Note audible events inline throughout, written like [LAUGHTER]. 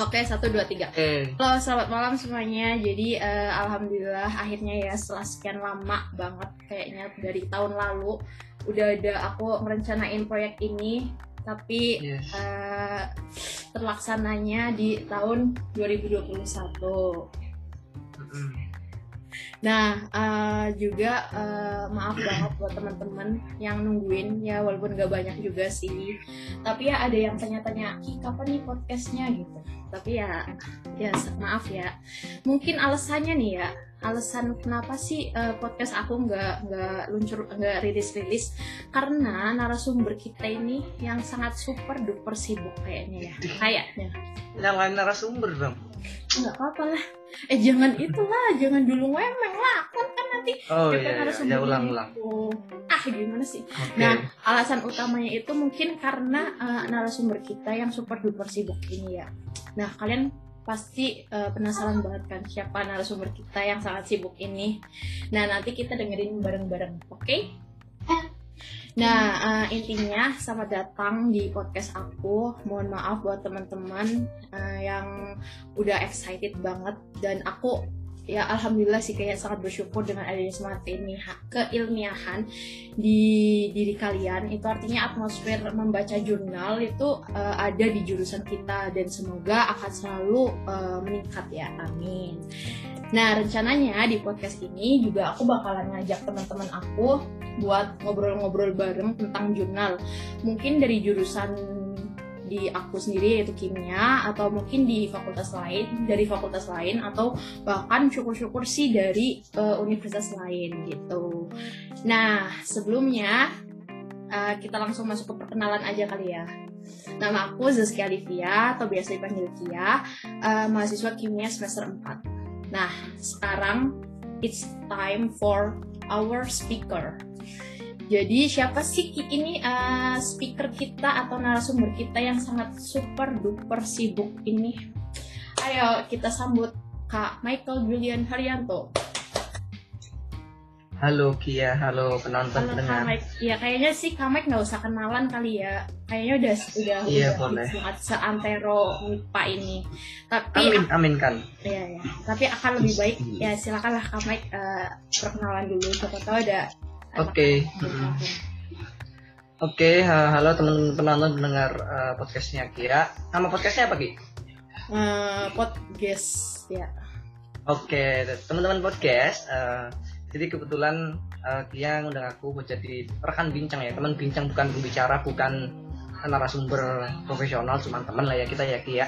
Oke, satu, dua, tiga. Halo, selamat malam semuanya. Jadi, eh, alhamdulillah akhirnya ya setelah sekian lama banget kayaknya dari tahun lalu udah ada aku merencanain proyek ini, tapi Yes. eh, terlaksananya di tahun 2021. Mm-mm. Nah, eh, juga eh, maaf banget buat teman-teman yang nungguin ya walaupun gak banyak juga sih. Tapi ya ada yang tanya-tanya, "Ki, kapan nih podcastnya?" gitu. Tapi ya ya maaf ya. Mungkin alasannya nih ya, alasan kenapa sih eh, podcast aku nggak nggak luncur nggak rilis-rilis karena narasumber kita ini yang sangat super duper sibuk kayaknya ya. Kayaknya. Nyalain narasumber dong. Nggak apa-apa lah. Eh jangan itulah, jangan dulu memang lah. Kan kan nanti Oh iya, iya. narasumbernya ya ulang ulang. itu? Ah gimana sih? Oke. Nah, alasan utamanya itu mungkin karena eh, narasumber kita yang super duper sibuk ini ya. Nah, kalian pasti eh, penasaran banget kan siapa narasumber kita yang sangat sibuk ini. Nah, nanti kita dengerin bareng-bareng, oke? Nah, eh, intinya selamat datang di podcast aku. Mohon maaf buat teman-teman eh, yang udah excited banget dan aku ya alhamdulillah sih kayak sangat bersyukur dengan adanya semangat ini keilmiahan di diri kalian. Itu artinya atmosfer membaca jurnal itu eh, ada di jurusan kita dan semoga akan selalu eh, meningkat ya amin. Nah rencananya di podcast ini juga aku bakalan ngajak teman-teman aku buat ngobrol-ngobrol bareng tentang jurnal. Mungkin dari jurusan di aku sendiri yaitu kimia atau mungkin di fakultas lain dari fakultas lain atau bahkan syukur-syukur sih dari eh, universitas lain gitu. Nah sebelumnya eh, kita langsung masuk ke perkenalan aja kali ya. Nama aku Zaskia Livia atau biasa dipanggil Kia, eh, mahasiswa kimia semester 4. Nah sekarang it's time for our speaker. Jadi siapa sih ini eh, speaker kita atau narasumber kita yang sangat super duper sibuk ini? Ayo kita sambut Kak Michael Julian Haryanto. Halo Kia, halo penonton Halo pendengar. Mike. Ya kayaknya sih Kak Mike nggak usah kenalan kali ya. Kayaknya udah udah Iya, udah sangat seantero MIPA ini. Tapi Amin, amin kan. ya ya. Tapi akan lebih baik ya silakanlah Kak Mike eh, perkenalan dulu. Siapa tahu ada. Oke. Mm-mm. Oke, ha- halo teman penonton pendengar eh, podcastnya Kia. Nama podcastnya apa Ki? Eh, podcast ya. Oke, teman-teman podcast. eh, jadi kebetulan eh, Kia ngundang aku buat jadi rekan bincang ya, teman bincang bukan pembicara, bukan narasumber profesional, cuma teman lah ya kita ya Kia.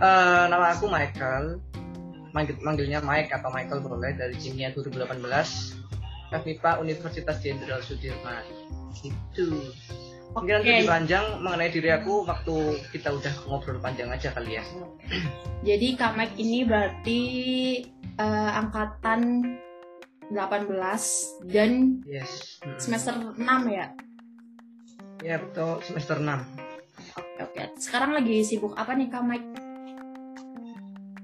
Eh, nama aku Michael, manggil, manggilnya Mike atau Michael boleh dari kimia 2018, FMIPA Universitas Jenderal Sudirman. Itu. Mungkin Oke. lebih panjang mengenai diri aku waktu kita udah ngobrol panjang aja kali ya. [CLEARS THROAT] Jadi Kak Mike ini berarti eh, angkatan 18 dan Yes. Mm-mm. semester 6 ya. Ya betul semester 6 Oke oke. Sekarang lagi sibuk apa nih Kak Mike?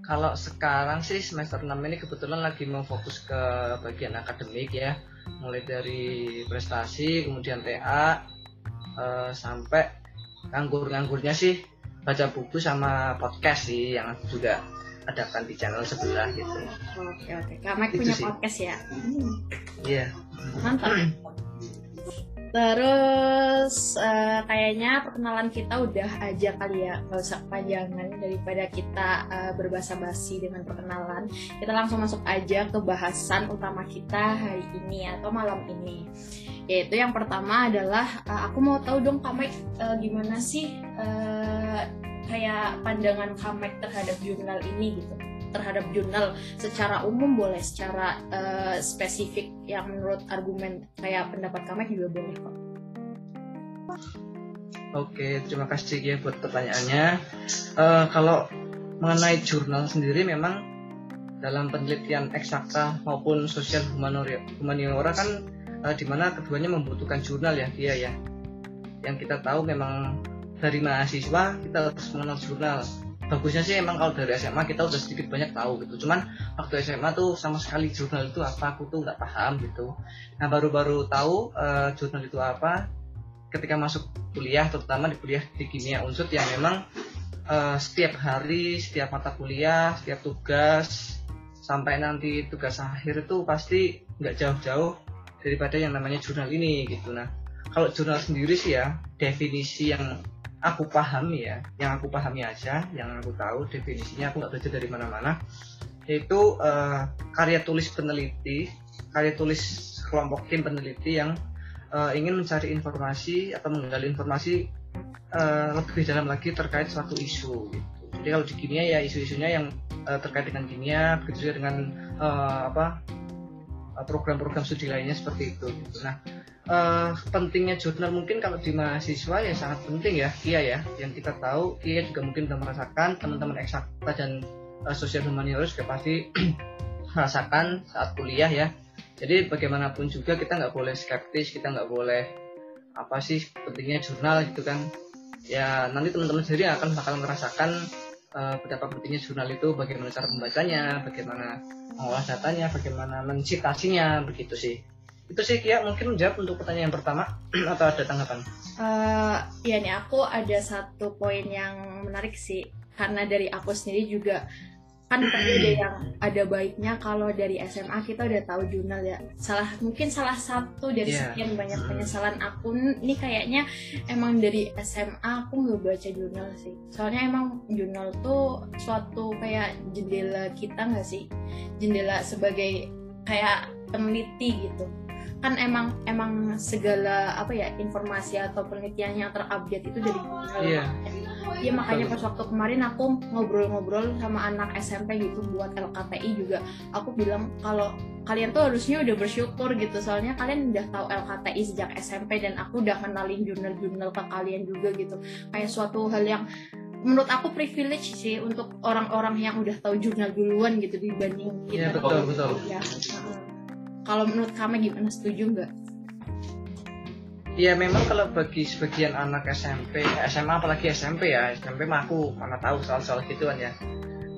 Kalau sekarang sih semester 6 ini kebetulan lagi mau fokus ke bagian akademik ya Mulai dari prestasi, kemudian TA eh, Sampai nganggur-nganggurnya sih baca buku sama podcast sih yang aku juga adakan di channel sebelah gitu Oke oke. Kak Mike punya sih. podcast ya. Hmm, Iya mantap. [CLEARS THROAT] Terus eh, kayaknya perkenalan kita udah aja kali ya, gak usah kepanjangan daripada kita eh, berbahasa basi dengan perkenalan. Kita langsung masuk aja ke bahasan utama kita hari ini atau malam ini. Yaitu yang pertama adalah eh, aku mau tahu dong Kak Mike eh, gimana sih eh, kayak pandangan Kak Mike terhadap jurnal ini gitu terhadap jurnal secara umum boleh secara eh, spesifik yang menurut argumen kayak pendapat kami juga boleh kok Oke, terima kasih ya buat pertanyaannya. Eh, kalau mengenai jurnal sendiri memang dalam penelitian eksakta maupun sosial humaniora, kan eh, di mana keduanya membutuhkan jurnal ya dia ya. Yang kita tahu memang dari mahasiswa kita harus mengenal jurnal. Bagusnya sih emang kalau dari SMA kita udah sedikit banyak tahu gitu. Cuman waktu SMA tuh sama sekali jurnal itu apa aku tuh nggak paham gitu. Nah baru-baru tahu eh, jurnal itu apa ketika masuk kuliah terutama di kuliah di kimia unsur yang memang uh, setiap hari setiap mata kuliah setiap tugas sampai nanti tugas akhir itu pasti nggak jauh-jauh daripada yang namanya jurnal ini gitu nah kalau jurnal sendiri sih ya definisi yang aku pahami ya yang aku pahami aja yang aku tahu definisinya aku nggak belajar dari mana-mana yaitu uh, karya tulis peneliti karya tulis kelompok tim peneliti yang uh, ingin mencari informasi atau menggali informasi uh, lebih dalam lagi terkait suatu isu gitu. Jadi kalau di kimia ya isu-isunya yang uh, terkait dengan kimia, begitu juga dengan uh, apa program-program studi lainnya seperti itu. Gitu. Nah, uh, pentingnya jurnal mungkin kalau di mahasiswa ya sangat penting ya, iya ya. Yang kita tahu, iya juga mungkin sudah merasakan teman-teman eksakta dan uh, sosial humaniora juga pasti [CLEARS THROAT] merasakan saat kuliah ya. Jadi bagaimanapun juga kita nggak boleh skeptis kita nggak boleh apa sih pentingnya jurnal gitu kan. Ya nanti teman-teman sendiri akan bakal merasakan uh, betapa pentingnya jurnal itu bagaimana cara membacanya bagaimana mengolah datanya bagaimana mencitasinya begitu sih itu sih Kia mungkin menjawab untuk pertanyaan yang pertama [CLEARS THROAT] atau ada tanggapan? Uh, ya nih aku ada satu poin yang menarik sih karena dari aku sendiri juga kan [CLEARS THROAT] ada yang ada baiknya kalau dari SMA kita udah tahu jurnal ya. Salah mungkin salah satu dari yeah. sekian banyak penyesalan aku ini kayaknya emang dari SMA aku nggak baca jurnal sih. Soalnya emang jurnal tuh suatu kayak jendela kita nggak sih? Jendela sebagai kayak peneliti gitu kan emang emang segala apa ya informasi atau penelitian yang terupdate itu dari jurnal yeah Iya makanya pas waktu kemarin aku ngobrol-ngobrol sama anak SMP gitu buat LKTI juga aku bilang kalau kalian tuh harusnya udah bersyukur gitu soalnya kalian udah tahu LKTI sejak SMP dan aku udah kenalin jurnal-jurnal ke kalian juga gitu kayak suatu hal yang menurut aku privilege sih untuk orang-orang yang udah tahu jurnal duluan gitu dibanding kita. Iya betul betul. Ya. Kalau menurut kamu gimana setuju nggak? Ya memang kalau bagi sebagian anak SMP, SMA apalagi SMP ya, SMP mah aku mana tahu soal-soal gituan ya.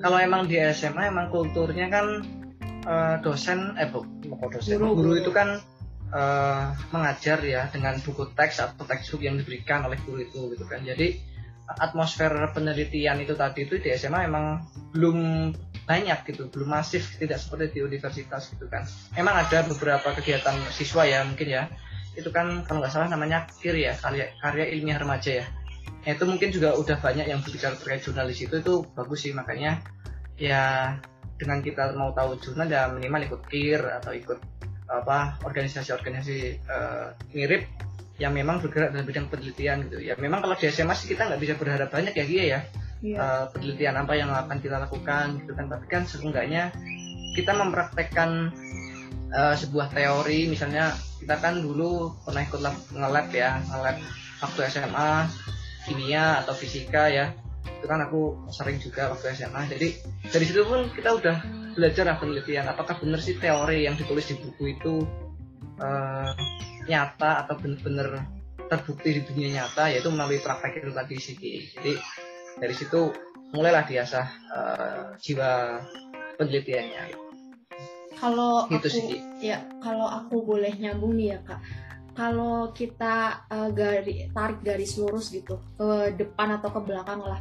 Kalau emang di SMA emang kulturnya kan uh, dosen, eh bu, dosen, guru, guru itu kan uh, mengajar ya dengan buku teks atau textbook yang diberikan oleh guru itu gitu kan. Jadi atmosfer penelitian itu tadi itu di SMA emang belum banyak gitu, belum masif, tidak seperti di universitas gitu kan. Emang ada beberapa kegiatan siswa ya mungkin ya. Itu kan kalau nggak salah namanya KIR ya karya karya ilmiah remaja ya. Nah, itu mungkin juga udah banyak yang berbicara terkait jurnalis itu itu bagus sih. Makanya ya dengan kita mau tahu jurnal ya minimal ikut KIR atau ikut apa organisasi-organisasi uh, mirip yang memang bergerak dalam bidang penelitian gitu. Ya memang kalau di SMA sih kita nggak bisa berharap banyak ya Gia ya iya. uh, penelitian apa yang akan kita lakukan gitu kan. Tapi kan seenggaknya kita mempraktekkan uh, sebuah teori. Misalnya kita kan dulu pernah ikut lab ngelab ya ngelab waktu SMA kimia atau fisika ya. Itu kan aku sering juga waktu SMA jadi dari situ pun kita udah belajar lah penelitian. Apakah benar sih teori yang ditulis di buku itu uh, nyata atau benar-benar terbukti di dunia nyata yaitu melalui praktek itu tadi sih jadi dari situ mulailah diasah uh, jiwa penelitiannya kalau gitu aku sih. ya kalau aku boleh nyambung nih ya kak kalau kita uh, gari, tarik garis lurus gitu ke depan atau ke belakang lah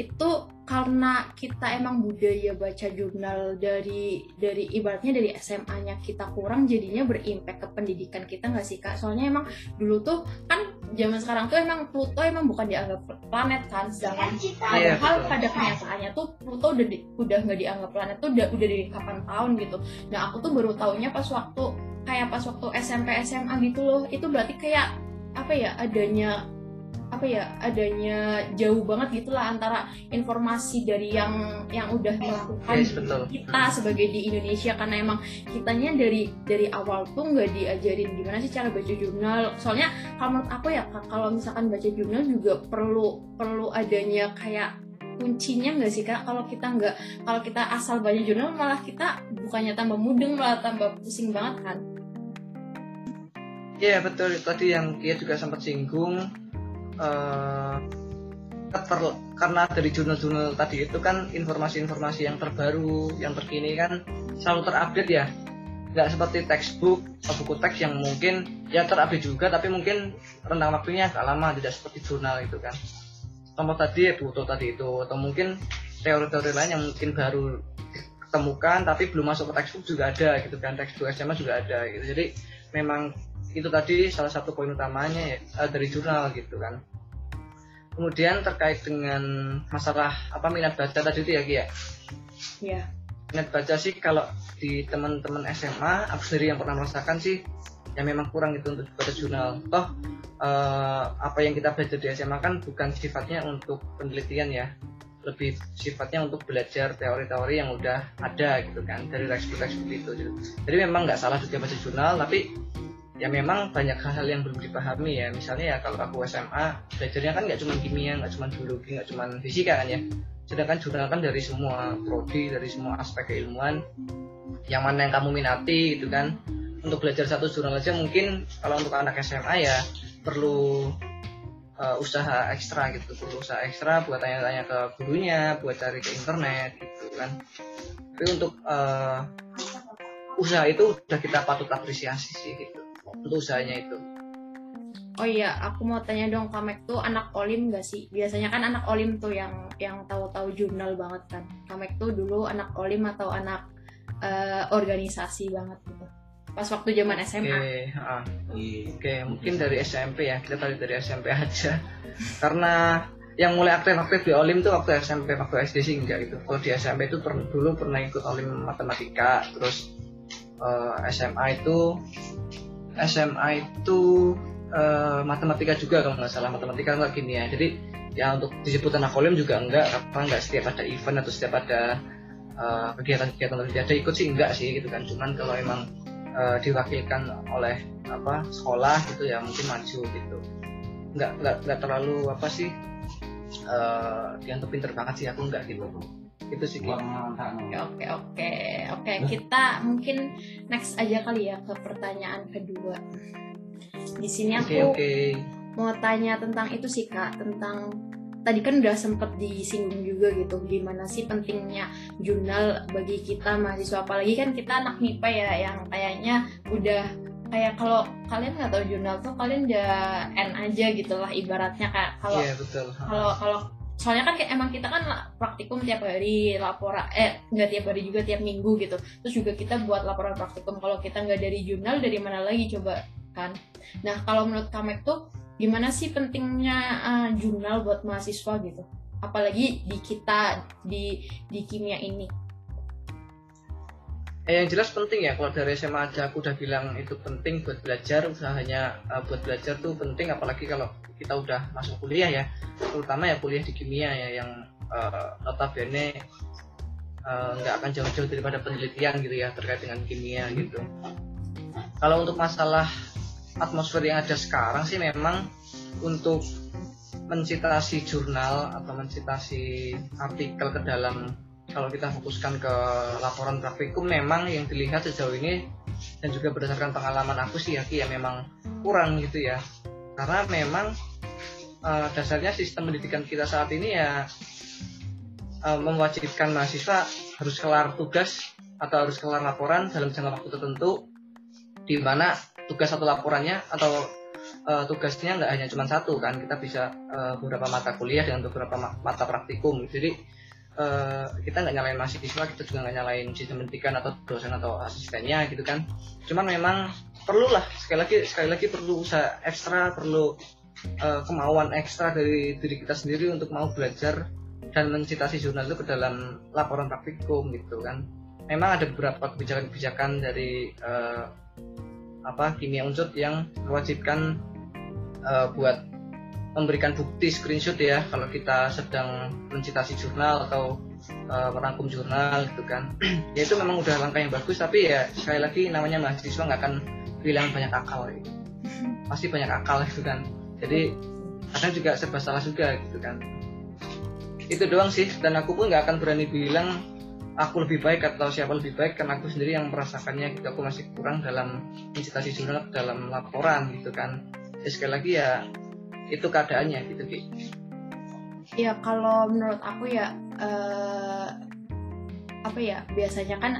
itu karena kita emang budaya baca jurnal dari dari ibaratnya dari SMA-nya kita kurang jadinya berimpact ke pendidikan kita nggak sih kak? Soalnya emang dulu tuh kan zaman sekarang tuh emang Pluto emang bukan dianggap planet kan sedangkan iya, padahal yeah, pada kenyataannya tuh Pluto udah di, udah nggak dianggap planet tuh udah udah dari kapan tahun gitu. Nah aku tuh baru tahunya pas waktu kayak pas waktu SMP SMA gitu loh. Itu berarti kayak apa ya adanya apa ya adanya jauh banget gitulah antara informasi dari yang yang udah melakukan yes, kita sebagai di Indonesia. Karena emang kitanya dari dari awal tuh nggak diajarin gimana sih cara baca jurnal. Soalnya kalau menurut aku ya kalau misalkan baca jurnal juga perlu perlu adanya kayak kuncinya nggak sih kak? Kalau kita nggak kalau kita asal baca jurnal malah kita bukannya tambah mudeng malah tambah pusing banget kan? Iya betul. Tadi yang dia juga sempat singgung uh, karena dari jurnal-jurnal tadi itu kan informasi-informasi yang terbaru, yang terkini kan selalu terupdate ya. Nggak seperti textbook buku teks yang mungkin ya terupdate juga tapi mungkin rentang waktunya agak lama tidak seperti jurnal itu kan. contoh tadi ya butuh tadi itu atau mungkin teori-teori lain yang mungkin baru ditemukan tapi belum masuk ke textbook juga ada gitu kan textbook SMA juga ada gitu jadi memang itu tadi salah satu poin utamanya ya uh, dari jurnal gitu kan kemudian terkait dengan masalah apa minat baca tadi itu ya Kia ya Iya. minat baca sih kalau di teman-teman SMA aku sendiri yang pernah merasakan sih ya memang kurang itu untuk baca jurnal toh uh, apa yang kita belajar di SMA kan bukan sifatnya untuk penelitian ya lebih sifatnya untuk belajar teori-teori yang udah ada gitu kan dari textbook-textbook itu gitu. jadi memang nggak salah juga baca jurnal tapi ya memang banyak hal-hal yang belum dipahami ya. Misalnya ya kalau aku SMA belajarnya kan nggak cuma kimia nggak cuma biologi nggak cuma fisika kan ya. Sedangkan jurnal kan dari semua prodi dari semua aspek keilmuan yang mana yang kamu minati gitu kan. Untuk belajar satu jurnal aja mungkin kalau untuk anak SMA ya perlu uh, usaha ekstra gitu. Perlu usaha ekstra buat tanya-tanya ke gurunya buat cari ke internet gitu kan. Tapi untuk uh, usaha itu udah kita patut apresiasi sih gitu usahanya itu Oh iya, aku mau tanya dong, Kamek tuh anak olim gak sih? Biasanya kan anak olim tuh yang yang tahu-tahu jurnal banget kan. Kamek tuh dulu anak olim atau anak uh, organisasi banget gitu pas waktu zaman SMA. Oke, okay, uh, okay, mungkin dari SMP ya kita tarik dari SMP aja. [LAUGHS] Karena yang mulai aktif-aktif di Olim tuh waktu SMP, waktu SD sih enggak gitu. Kalau di SMP itu per, dulu pernah ikut Olim matematika, terus uh, eh, SMA itu SMA itu uh, matematika juga kalau nggak salah matematika nggak kimia. Jadi ya untuk disebut anak Olim juga enggak, karena enggak setiap ada event atau setiap ada kegiatan-kegiatan uh, ada ikut sih enggak sih gitu kan. Cuman kalau emang uh, diwakilkan oleh apa sekolah gitu ya mungkin maju gitu nggak nggak nggak terlalu apa sih uh, dianggap pinter banget sih aku nggak gitu itu sih oke oke oke. Oke kita mungkin next aja kali ya ke pertanyaan kedua. Di sini aku okay, okay. mau tanya tentang itu sih kak tentang tadi kan udah sempet disinggung juga gitu gimana sih pentingnya jurnal bagi kita mahasiswa. Apalagi kan kita anak MIPA ya yang kayaknya udah kayak kalau kalian nggak tahu jurnal tuh kalian udah N aja gitu lah ibaratnya kayak kalau yeah, betul. kalau kalau soalnya kan kayak emang kita kan praktikum tiap hari laporan eh nggak tiap hari juga tiap minggu gitu. Terus juga kita buat laporan praktikum. Kalau kita nggak dari jurnal dari mana lagi coba kan? Nah kalau menurut Kamek tuh gimana sih pentingnya uh, jurnal buat mahasiswa gitu? Apalagi di kita di di kimia ini eh, yang jelas penting ya kalau dari SMA aja aku udah bilang itu penting buat belajar usahanya uh, buat belajar tuh penting apalagi kalau kita udah masuk kuliah ya. Terutama ya kuliah di kimia ya yang uh, nggak uh, akan jauh-jauh daripada penelitian gitu ya terkait dengan kimia gitu. Kalau untuk masalah atmosfer yang ada sekarang sih memang untuk mencitasi jurnal atau mencitasi artikel ke dalam kalau kita fokuskan ke laporan praktikum memang yang dilihat sejauh ini dan juga berdasarkan pengalaman aku sih ya ya memang kurang gitu ya. Karena memang uh, dasarnya sistem pendidikan kita saat ini ya uh, mewajibkan mahasiswa harus kelar tugas atau harus kelar laporan dalam jangka waktu tertentu di mana tugas atau laporannya atau uh, tugasnya nggak hanya cuma satu kan. Kita bisa uh, beberapa mata kuliah dengan beberapa ma mata praktikum. Jadi uh, kita nggak nyalain mahasiswa kita juga nggak nyalain sistem pendidikan atau dosen atau asistennya gitu kan. Cuman memang perlu lah sekali lagi sekali lagi perlu usaha ekstra perlu uh, kemauan ekstra dari diri kita sendiri untuk mau belajar dan mencitasi jurnal itu ke dalam laporan praktikum gitu kan. Memang ada beberapa kebijakan-kebijakan dari uh, apa kimia unsur yang mewajibkan uh, buat memberikan bukti screenshot ya kalau kita sedang mencitasi jurnal atau uh, merangkum jurnal gitu kan. [CLEARS THROAT] Ya itu memang udah langkah yang bagus tapi ya sekali lagi namanya mahasiswa nggak akan bilang banyak akal ya. pasti banyak akal gitu kan. Jadi kadang juga serba salah juga gitu kan. Itu doang sih dan aku pun nggak akan berani bilang aku lebih baik atau siapa lebih baik karena aku sendiri yang merasakannya gitu. Aku masih kurang dalam incitasi jurnal dalam laporan gitu kan. Ya, sekali lagi ya itu keadaannya gitu Ki. Ya kalau menurut aku ya uh, apa ya biasanya kan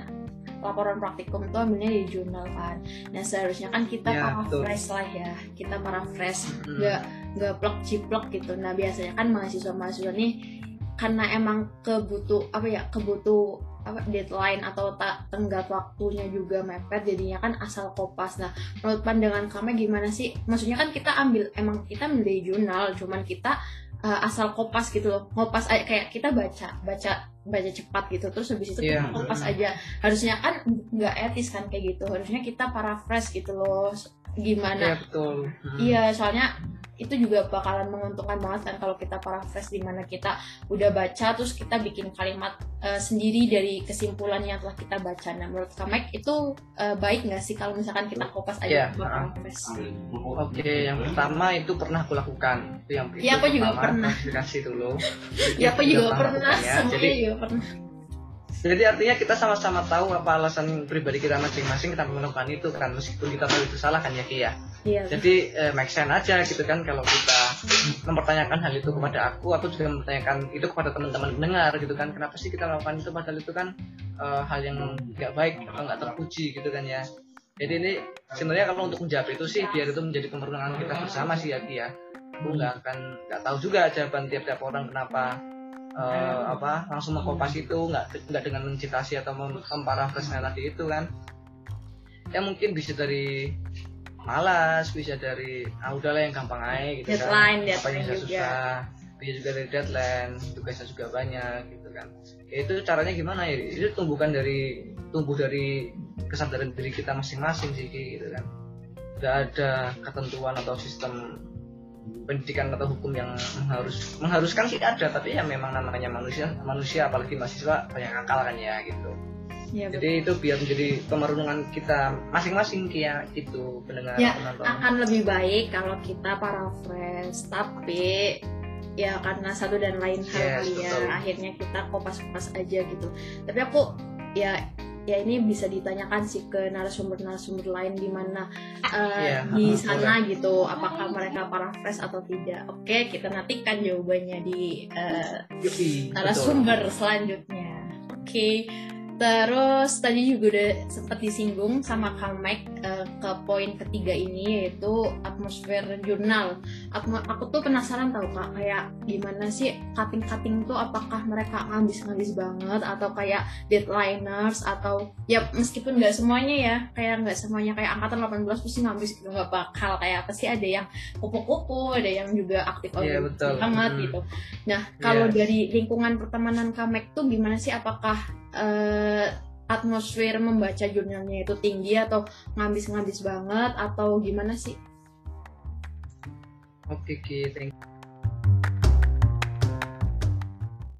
laporan praktikum itu ambilnya di jurnal kan. Nah seharusnya kan kita ya, fresh lah ya kita fresh nggak nggak plek ciplek gitu. Nah biasanya kan mahasiswa mahasiswa nih karena emang kebutuh apa ya kebutuh apa deadline atau tak tenggat waktunya juga mepet jadinya kan asal kopas. Nah menurut pandangan kami gimana sih? Maksudnya kan kita ambil emang kita ambil dari jurnal cuman kita uh, asal kopas gitu loh. Kopas aja kayak kita baca baca baca cepat gitu. Terus habis itu Iya. kita kopas aja. Harusnya kan nggak etis kan kayak gitu. Harusnya kita paraphrase gitu loh gimana Iya betul. Hmm. Iya, soalnya itu juga bakalan menguntungkan banget kan kalau kita paraphrase di mana kita udah baca terus kita bikin kalimat eh, sendiri dari kesimpulan yang telah kita baca. Nah, menurut Kamek itu eh, baik nggak sih kalau misalkan kita kopas Iya, aja paraphrase? Oke, yang pertama itu pernah aku lakukan. Itu yang itu Iya, aku juga pertama, pernah. klarifikasi dulu. [LAUGHS] Ya, aku juga pernah, ya. semuanya Jadi juga pernah. Jadi artinya kita sama-sama tahu apa alasan pribadi kita masing-masing kita melakukan itu kan meskipun kita tahu itu salah kan ya Ki ya. Iya. Jadi eh, make sense aja gitu kan kalau kita mempertanyakan hal itu kepada aku, aku juga mempertanyakan itu kepada teman-teman pendengar gitu kan. Kenapa sih kita melakukan itu padahal itu kan eh, hal yang nggak baik atau nggak terpuji gitu kan ya. Jadi ini sebenarnya kalau untuk menjawab itu sih biar itu menjadi kemenangan kita bersama sih ya Ki ya. Aku nggak akan nggak tahu juga jawaban tiap-tiap orang kenapa eh, apa langsung mengkopas itu nggak nggak dengan mencitasi atau mem- memparafrase tadi itu kan. Ya mungkin bisa dari malas bisa dari ah udahlah yang gampang aja gitu Deadline, kan apa yang susah bisa juga dari deadline tugasnya juga banyak gitu kan. Ya, itu caranya gimana ya? Itu tumbuhkan dari tumbuh dari kesadaran diri kita masing-masing sih gitu kan. Nggak ada ketentuan atau sistem pendidikan atau hukum yang mengharus mengharuskan sih ada tapi ya memang namanya manusia manusia apalagi mahasiswa banyak akal kan ya gitu betul. jadi itu biar menjadi pemerenungan kita masing-masing ya itu pendengar Ya, penonton akan lebih baik kalau kita paraphrase tapi ya karena satu dan lain hal Yes, kali ya betul. akhirnya kita kopas-kopas aja gitu tapi aku ya ya ini bisa ditanyakan sih ke narasumber-narasumber lain di mana eh, Iya, di sana gitu apakah mereka paraphrase atau tidak oke kita nantikan jawabannya di betul. narasumber selanjutnya. Oke. Terus tadi juga udah sempat disinggung sama Kang Mike eh, ke poin ketiga ini yaitu atmosfer jurnal. Aku, aku tuh penasaran tau kak kayak gimana sih cutting-cutting tuh apakah mereka ngabis-ngabis banget atau kayak deadliners atau ya meskipun nggak semuanya ya kayak nggak semuanya kayak angkatan 18 pasti ngabis gitu nggak bakal kayak pasti ada yang kupu-kupu ada yang juga aktif Iya, organisasi betul. banget Hmm. gitu. Nah, kalau Yes. dari lingkungan pertemanan Kamek tuh gimana sih? Apakah eh, atmosfer membaca jurnalnya itu tinggi atau ngabis-ngabis banget atau gimana sih? oke Ki thank you.